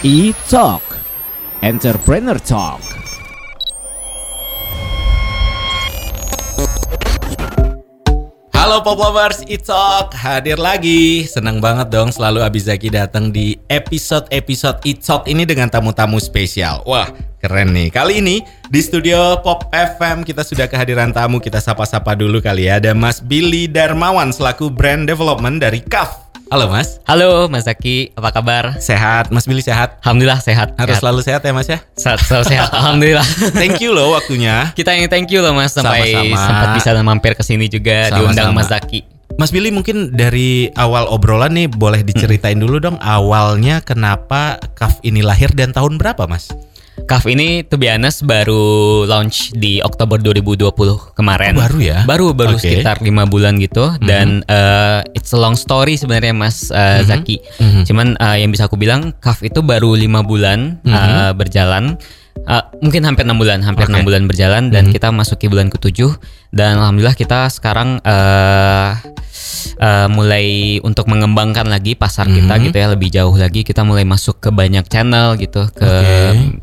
E-Talk Entrepreneur Talk Halo Pop Lovers, E-Talk hadir lagi. Senang banget dong selalu Abizaki datang di episode-episode E-Talk ini dengan tamu-tamu spesial. Wah, keren nih. Kali ini di studio Pop FM kita sudah kehadiran tamu. Kita sapa-sapa dulu kali ya. Ada Mas Billy Darmawan selaku Brand Development dari CAF. Halo Mas, Halo Mas Zaki, apa kabar? sehat? Mas Billy sehat? Alhamdulillah sehat. Harus sehat. selalu sehat ya Mas ya? Sehat, selalu sehat. Alhamdulillah. Thank you loh waktunya. Kita yang thank you loh Mas sampai Sama-sama. sempat bisa mampir ke sini juga Sama-sama. diundang Mas Zaki. Mas Billy mungkin dari awal obrolan nih boleh diceritain dulu dong awalnya kenapa CAF ini lahir dan tahun berapa Mas? Kaf ini to be honest baru launch di Oktober 2020 kemarin. Oh, baru ya? Baru baru Oke. sekitar lima bulan gitu dan eh, it's a long story sebenarnya Mas eh, Zaki. Mhm. Cuman eh, yang bisa aku bilang Kaf itu baru lima bulan eh, berjalan. Eh, mungkin hampir enam bulan, hampir enam bulan berjalan dan kita masuki bulan ketujuh. Dan alhamdulillah kita sekarang eh eh, mulai untuk mengembangkan lagi pasar kita gitu ya lebih jauh lagi. Kita mulai masuk ke banyak channel gitu ke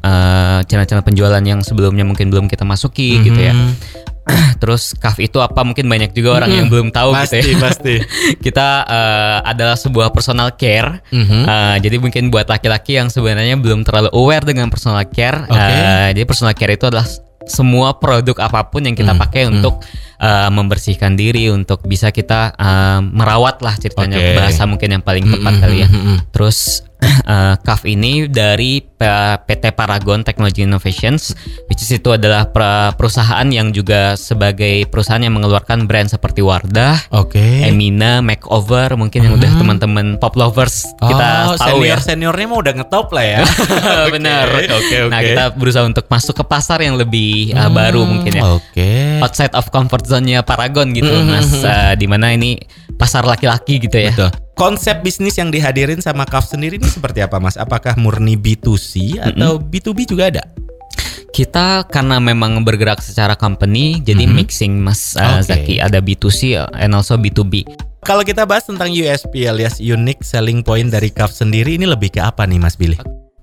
eh, channel-channel penjualan yang sebelumnya mungkin belum kita masuki gitu ya. Terus kaf itu apa mungkin banyak juga orang yang belum tahu Pasti gitu ya. pasti. kita eh, adalah sebuah personal care. Mhm. Eh, jadi mungkin buat laki-laki yang sebenarnya belum terlalu aware dengan personal care. Oke. eh, jadi personal care itu adalah semua produk apa pun yang kita Hmm, pakai untuk eh, membersihkan diri, untuk bisa kita eh, merawat lah ceritanya Oke. bahasa mungkin yang paling tepat Mhm, kali ya. mhm, mhm. Terus eh, CAF ini dari PT Paragon Technology Innovations, which is itu adalah perusahaan yang juga sebagai perusahaan yang mengeluarkan brand seperti Wardah, Oke. Emina, Makeover, mungkin yang udah teman-teman pop lovers kita oh, tahu senior ya. seniornya mau udah ngetop lah ya. Benar. Oke oke. Nah kita berusaha untuk masuk ke pasar yang lebih uh, baru mungkin ya. Oke. Outside of comfort zone-nya Paragon gitu, Mm, mas. Uh, di mana ini pasar laki-laki gitu ya. Betul. Konsep bisnis yang dihadirin sama CAF sendiri ini seperti apa Mas? Apakah murni B2C atau B2B juga ada? Kita karena memang bergerak secara company, jadi mixing mas uh, Oke. Zaki ada B2C and also B2B. Kalau kita bahas tentang USP alias unique selling point dari CAF sendiri ini lebih ke apa nih Mas Billy?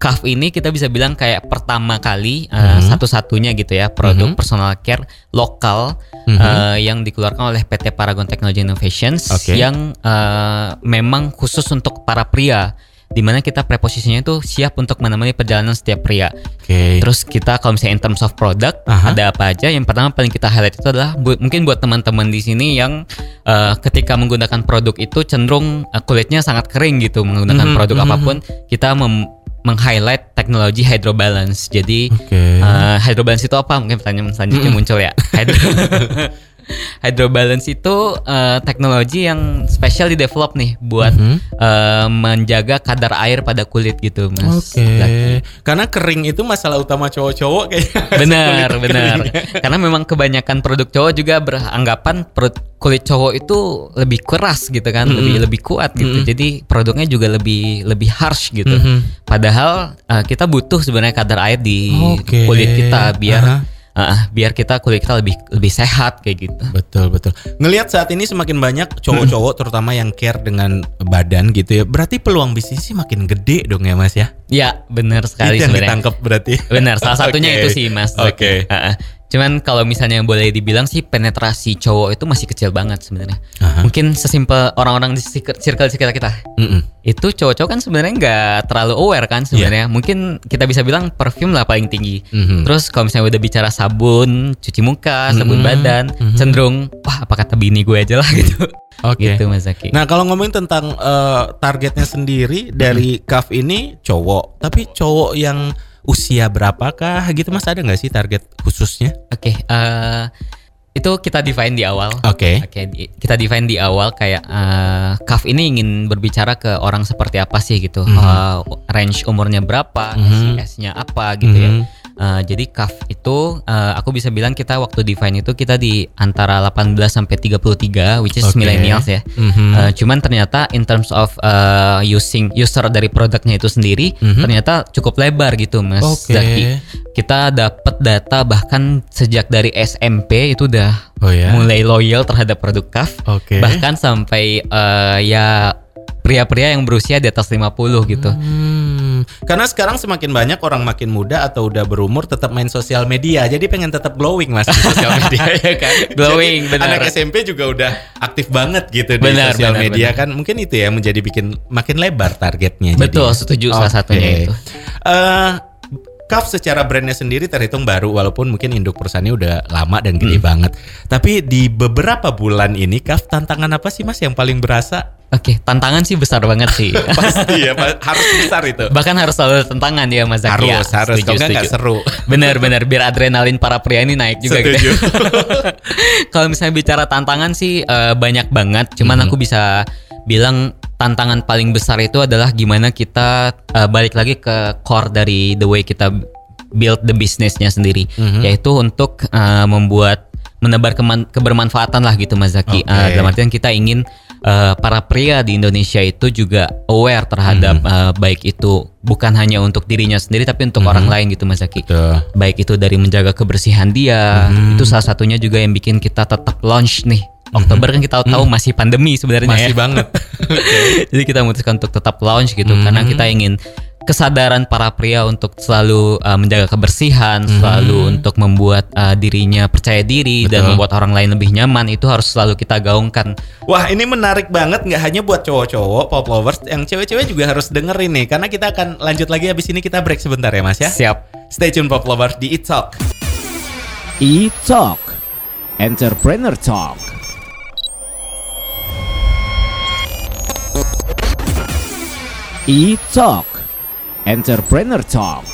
CAF ini kita bisa bilang kayak pertama kali uh, Mhm. satu-satunya gitu ya produk Mhm. personal care lokal Mhm. uh, yang dikeluarkan oleh PT Paragon Technology Innovations Oke. yang uh, memang khusus untuk para pria di mana kita preposisinya itu siap untuk menemani perjalanan setiap pria. Oke. Terus kita kalau misalnya in terms of product Aha. ada apa aja? Yang pertama paling kita highlight itu adalah bu- mungkin buat teman-teman di sini yang uh, ketika menggunakan produk itu cenderung uh, kulitnya sangat kering gitu menggunakan Mhm, produk mhm. apa pun, kita mem- meng-highlight teknologi hydrobalance. Jadi Oke. uh, hydrobalance itu apa? Mungkin pertanyaan selanjutnya muncul ya. Hydro Hydrobalance itu uh, teknologi yang special di develop nih buat Mhm. uh, menjaga kadar air pada kulit gitu, Mas. Oke. Zaki. Karena kering itu masalah utama cowok-cowok kayaknya. Benar, benar. Karena memang kebanyakan produk cowok juga beranggapan kulit cowok itu lebih keras gitu kan, Mm-mm. lebih lebih kuat gitu. Mm-mm. Jadi produknya juga lebih lebih harsh gitu. Mhm. Padahal uh, kita butuh sebenarnya kadar air di Oke. kulit kita biar Aha. Uh, biar kita kulit kita lebih lebih sehat kayak gitu. Betul betul. Ngelihat saat ini semakin banyak cowok-cowok terutama yang care dengan badan gitu ya. Berarti peluang bisnis sih makin gede dong ya Mas ya. Ya, benar sekali itu yang sebenarnya. ditangkap berarti. Benar, salah satunya Oke. itu sih Mas. Oke. Heeh. Cuman kalau misalnya boleh dibilang sih penetrasi cowok itu masih kecil banget sebenarnya. Mungkin sesimpel orang-orang di circle sekitar kita. Mm-mm. Itu cowok-cowok kan sebenarnya nggak terlalu aware kan sebenarnya. Mungkin kita bisa bilang perfume lah paling tinggi. Mhm. Terus kalau misalnya udah bicara sabun, cuci muka, sabun Mhm. badan, Mhm. cenderung wah apa kata bini gue aja lah gitu. Oke. Gitu Mas Zaki. Nah kalau ngomongin tentang eh, targetnya sendiri dari CAF ini cowok, tapi cowok yang usia berapakah gitu mas ada nggak sih target khususnya? Oke, eh, itu kita define di awal. Oke. Oke, di- kita define di awal kayak eh, CAF ini ingin berbicara ke orang seperti apa sih gitu, Mhm. Eh, range umurnya berapa, Mhm. SIS-nya apa gitu ya. Eh, jadi CAF itu eh, aku bisa bilang kita waktu define itu kita di antara 18 sampai 33 which is Oke. millennials ya. Mhm. Eh, cuman ternyata in terms of eh, using user dari produknya itu sendiri Mhm. ternyata cukup lebar gitu Mas. Zaki. Kita dapat data bahkan sejak dari SMP itu udah Oh ya. mulai loyal terhadap produk CAF Oke. bahkan sampai eh, ya pria-pria yang berusia di atas 50 gitu. Hmm, Karena sekarang semakin banyak orang makin muda atau udah berumur tetap main sosial media. Jadi pengen tetap glowing Mas di sosial media ya kan. Glowing, Jadi, benar. Anak SMP juga udah aktif banget gitu di Benar, sosial benar, media kan. Mungkin itu ya menjadi bikin makin lebar targetnya. Betul, jadinya. setuju salah Oke. satunya itu. Eh, Kaf secara brandnya sendiri terhitung baru walaupun mungkin induk perusahaannya udah lama dan gede Hmm. banget. Tapi di beberapa bulan ini Kaf tantangan apa sih Mas yang paling berasa? Oke, tantangan sih besar banget sih. Pasti ya, harus besar itu. Bahkan harus selalu tantangan ya Mas Zaki. Harus, Ya, harus. Kalau nggak seru. Bener-bener biar adrenalin para pria ini naik juga gitu. Setuju. Kalau misalnya bicara tantangan sih eh, banyak banget. Cuman Mhm. aku bisa bilang tantangan paling besar itu adalah gimana kita eh, balik lagi ke core dari the way kita build the businessnya sendiri, Mhm. yaitu untuk eh, membuat menebar kebermanfaatan lah gitu Mas Zaki. Oke. Eh, dalam artian kita ingin eh, para pria di Indonesia itu juga aware terhadap Mhm. eh, baik itu bukan hanya untuk dirinya sendiri tapi untuk Mhm. orang lain gitu Mas Zaki Betul. baik itu dari menjaga kebersihan dia Mhm. itu salah satunya juga yang bikin kita tetap launch nih Oktober kan kita tahu masih pandemi sebenarnya. Masih ya. banget. jadi kita memutuskan untuk tetap launch gitu Mhm. karena kita ingin kesadaran para pria untuk selalu uh, menjaga kebersihan selalu untuk membuat uh, dirinya percaya diri dan. Betul. membuat orang lain lebih nyaman itu harus selalu kita gaungkan Wah ini menarik banget nggak hanya buat cowok-cowok pop lovers, yang cewek-cewek juga harus dengerin nih karena kita akan lanjut lagi habis ini kita break sebentar ya Mas ya. siap Stay tune pop lovers di It Talk. E-Talk Entrepreneur Talk E-Talk Entrepreneur Talk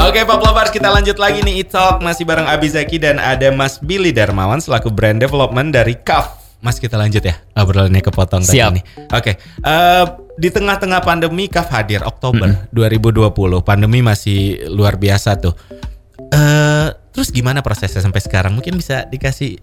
Oke Pop Lovers kita lanjut lagi nih It Talk masih bareng Abi Zaki dan ada Mas Billy Darmawan selaku brand development dari CAF. Mas kita lanjut ya obrolannya kepotong tadi Siap. nih. Oke eh, di tengah-tengah pandemi CAF hadir Oktober 2020 pandemi masih luar biasa tuh. Eh terus gimana prosesnya sampai sekarang? Mungkin bisa dikasih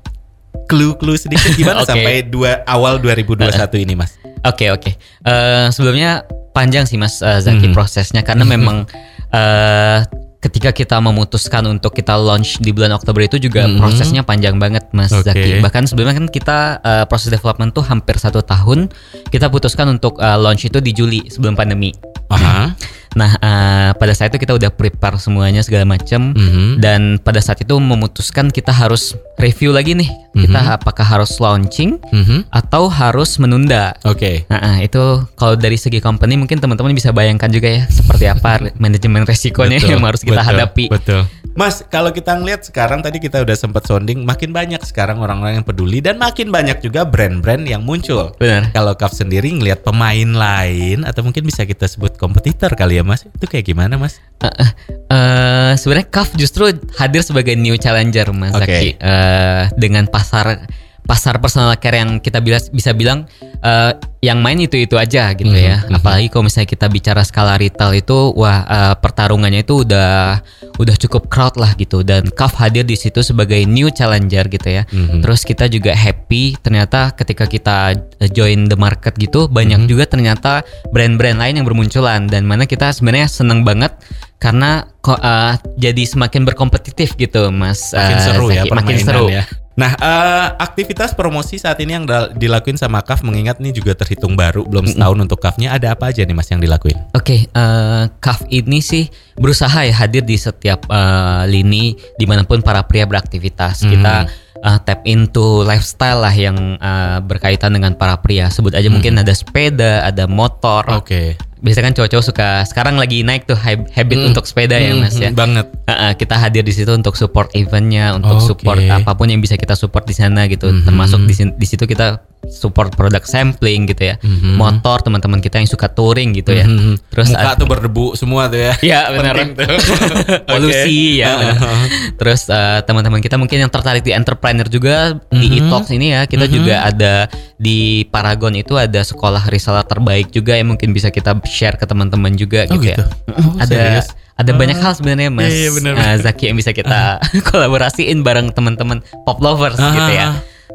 clue-clue sedikit gimana Oke. sampai dua awal 2021 ini Mas? Oke oke. Eh, sebelumnya panjang sih Mas eh, Zaki Mhm. prosesnya karena memang eh, ketika kita memutuskan untuk kita launch di bulan Oktober itu juga Mhm. prosesnya panjang banget Mas Oke. Zaki. Bahkan sebelumnya kan kita eh, proses development tuh hampir satu tahun. Kita putuskan untuk eh, launch itu di Juli sebelum pandemi. Aha. Nah eh, pada saat itu kita udah prepare semuanya segala macam. Mhm. Dan pada saat itu memutuskan kita harus review lagi nih, kita Mhm. apakah harus launching Mhm. atau harus menunda. Oke. Nah, ah, itu kalau dari segi company mungkin teman-teman bisa bayangkan juga ya seperti apa manajemen resikonya Betul, yang harus kita betul, hadapi. Betul. Mas, kalau kita ngelihat sekarang tadi kita udah sempat sounding, makin banyak sekarang orang-orang yang peduli dan makin banyak juga brand-brand yang muncul. Benar. Kalau Kaf sendiri ngelihat pemain lain atau mungkin bisa kita sebut kompetitor kali ya, Mas? Itu kayak gimana, Mas? Eh, eh, eh, sebenarnya CAF justru hadir sebagai new challenger Mas Oke. Zaki Eh, dengan pasar pasar personal care yang kita bila, bisa bilang eh, yang main itu itu aja gitu Mhm, ya. mhm. Apalagi kalau misalnya kita bicara skala retail itu wah eh, pertarungannya itu udah udah cukup crowd lah gitu dan CAF hadir di situ sebagai new challenger gitu ya. Mhm. Terus kita juga happy ternyata ketika kita eh, join the market gitu banyak Mhm. juga ternyata brand-brand lain yang bermunculan dan mana kita sebenarnya seneng banget karena kok eh, jadi semakin berkompetitif gitu Mas. Makin eh, seru ya makin seru. ya. Nah, eh, aktivitas promosi saat ini yang dilakuin sama Kaf mengingat nih juga terhitung baru, belum setahun untuk Kafnya ada apa aja nih Mas yang dilakuin? Oke, eh CAF ini sih berusaha ya hadir di setiap eh, lini di mana pun para pria beraktivitas. Hmm. Kita eh, tap into lifestyle lah yang eh, berkaitan dengan para pria. Sebut aja mungkin ada sepeda, ada motor. Hmm. Biasanya kan cowok-cowok suka sekarang lagi naik tuh hab- habit Hmm. untuk sepeda ya Hmm, mas ya. hmm, Banget. Uh-uh, kita hadir di situ untuk support eventnya, untuk Oke. support apa pun yang bisa kita support di sana gitu. Mhm. Termasuk di, di situ kita support produk sampling gitu ya, Mhm. motor teman-teman kita yang suka touring gitu ya. Mhm. Terus muka tuh berdebu semua tuh ya. Iya benar. Penting tuh. Polusi Oke. ya. benar. Terus uh, teman-teman kita mungkin yang tertarik di entrepreneur juga di Mhm. e-talks ini ya, kita Mhm. juga ada di Paragon itu ada sekolah reseller terbaik juga yang mungkin bisa kita share ke teman-teman juga Oh, gitu, gitu? ya. Oh, ada serius? ada banyak hal sebenarnya Mas Iya, iya, benar, uh, Zaki yang bisa kita kolaborasiin bareng teman-teman pop lovers Ah. gitu ya.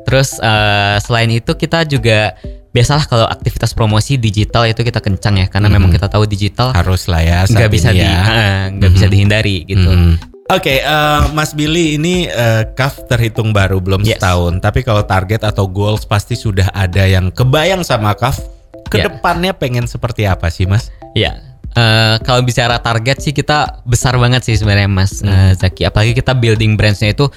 Terus uh, selain itu kita juga biasalah kalau aktivitas promosi digital itu kita kencang ya karena Mhm. memang kita tahu digital Harus lah ya nggak bisa ini di ya. ah, nggak bisa Mhm. dihindari gitu. Mhm. Oke, eh, Mas Billy ini eh, CAF terhitung baru belum Yes. setahun, tapi kalau target atau goals pasti sudah ada yang kebayang sama CAF. Ya. Ke depannya pengen seperti apa sih, Mas? Ya, eh, kalau bicara target sih kita besar banget sih sebenarnya Mas Hmm. eh, Zaki. Apalagi kita building brandsnya itu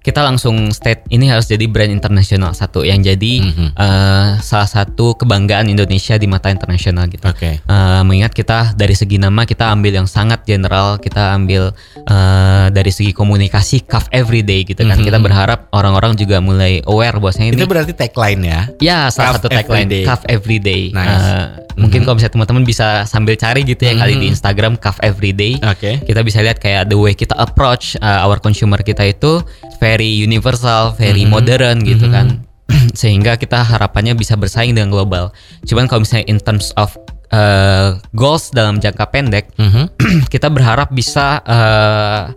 kita langsung state ini harus jadi brand internasional satu yang jadi Mhm. eh, salah satu kebanggaan Indonesia di mata internasional gitu. Oke. Eh, mengingat kita dari segi nama kita ambil yang sangat general, kita ambil eh, dari segi komunikasi CAF everyday gitu kan. Mhm. Kita berharap orang-orang juga mulai aware bahwasanya ini Itu berarti tagline ya. Ya, salah Cuff satu tagline everyday. Cuff Everyday. Nice. Eh, Mungkin kalau misalnya teman-teman bisa sambil cari gitu ya kali di Instagram Cuff Everyday. Oke. Kita bisa lihat kayak the way kita approach uh, our consumer kita itu very universal, very modern gitu kan. Sehingga kita harapannya bisa bersaing dengan global. Cuman kalau misalnya in terms of uh, goals dalam jangka pendek, Mhm. kita berharap bisa uh,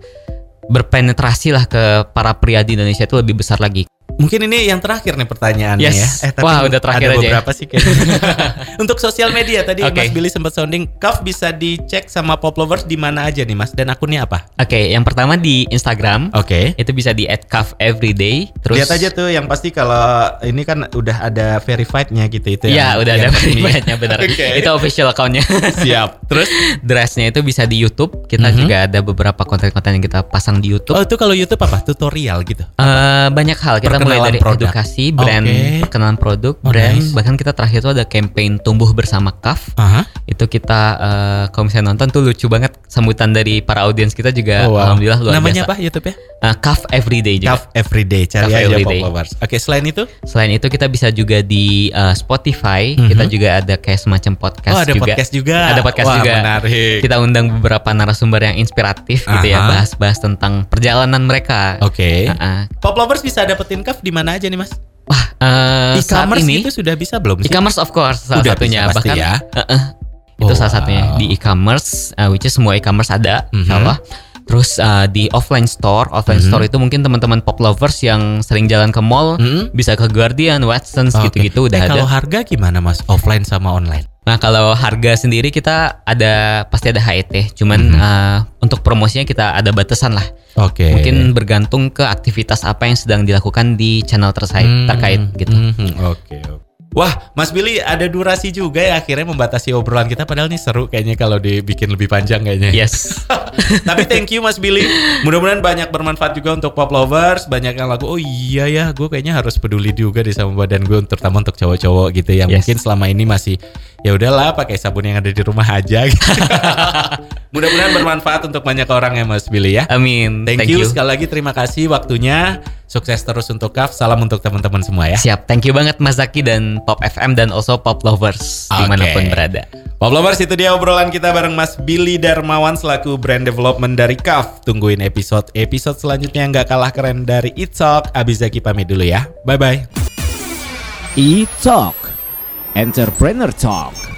berpenetrasi lah ke para pria di Indonesia itu lebih besar lagi. Mungkin ini yang terakhir nih pertanyaannya Yes. ya. Wah, udah terakhir ada aja ya. beberapa sih kayaknya. Untuk sosial media tadi Oke. Mas Billy sempat sounding, CAF bisa dicek sama Pop Lovers di mana aja nih Mas dan akunnya apa? Oke, yang pertama di Instagram. Oke. Itu bisa di @cuffeveryday. Terus Lihat aja tuh yang pasti kalau ini kan udah ada verified-nya gitu itu Iya, udah ada verified-nya benar. Oke. Itu official account-nya. Siap. Terus Dressnya itu bisa di YouTube. Kita juga ada beberapa konten-konten yang kita pasang di YouTube. oh itu kalau YouTube apa? Tutorial gitu. Eh, banyak hal kita mulai dari produk. edukasi, brand, Oke. perkenalan produk, Oh, brand, nice. bahkan kita terakhir itu ada campaign tumbuh bersama Kaf. Aha. Itu kita eh, kalau misalnya nonton tuh lucu banget sambutan dari para audiens kita juga Oh, wow. alhamdulillah luar Namanya biasa. apa YouTube-nya? Eh, Kaf Everyday juga. CAF Everyday. Cari CAF aja Everyday. Oke, selain itu? Selain itu kita bisa juga di uh, Spotify, kita juga ada kayak semacam podcast Mhm. Oh, ada juga. podcast juga. Ada podcast Wah, juga. menarik. Kita undang beberapa narasumber yang inspiratif gitu ya, Aha. bahas-bahas tentang perjalanan mereka. Oke. Uh-uh. Pop Lovers bisa dapetin Di mana aja nih, Mas? Wah, uh, E-commerce ini itu sudah bisa belum sih? e-commerce of course salah Udah satunya bisa bahkan ya. uh-uh. itu Oh, salah satunya wow. di e-commerce uh, which is semua e-commerce ada Mhm. insyaallah. Terus uh, di offline store, offline Mhm. store itu mungkin teman-teman pop lovers yang sering jalan ke mall Mhm. bisa ke Guardian, Watsons gitu-gitu udah Eh, ada. Kalau harga gimana, Mas? Offline sama online? Nah kalau harga sendiri kita ada pasti ada HET, cuman Mhm. uh, untuk promosinya kita ada batasan lah. Oke. Mungkin bergantung ke aktivitas apa yang sedang dilakukan di channel terkait Hmm, terkait gitu. hmm, Oke. oke. Wah, Mas Billy ada durasi juga ya akhirnya membatasi obrolan kita padahal nih seru kayaknya kalau dibikin lebih panjang kayaknya. Yes. Tapi thank you Mas Billy. Mudah-mudahan banyak bermanfaat juga untuk pop lovers. Banyak yang lagu, oh iya ya, gue kayaknya harus peduli juga di sama badan gue, terutama untuk cowok-cowok gitu yang Yes. mungkin selama ini masih ya udahlah pakai sabun yang ada di rumah aja. gitu. Mudah-mudahan bermanfaat untuk banyak orang ya Mas Billy ya. Amin. Thank, you. sekali lagi terima kasih waktunya. Sukses terus untuk Kaf. Salam untuk teman-teman semua ya. Siap. Thank you banget Mas Zaki dan Pop FM dan also Pop Lovers Oke. di mana pun berada. Pop Lovers itu dia obrolan kita bareng Mas Billy Darmawan selaku brand development dari Kaf. Tungguin episode-episode selanjutnya yang nggak kalah keren dari It's Talk. Abizaki pamit dulu ya. Bye-bye. E-Talk Entrepreneur Talk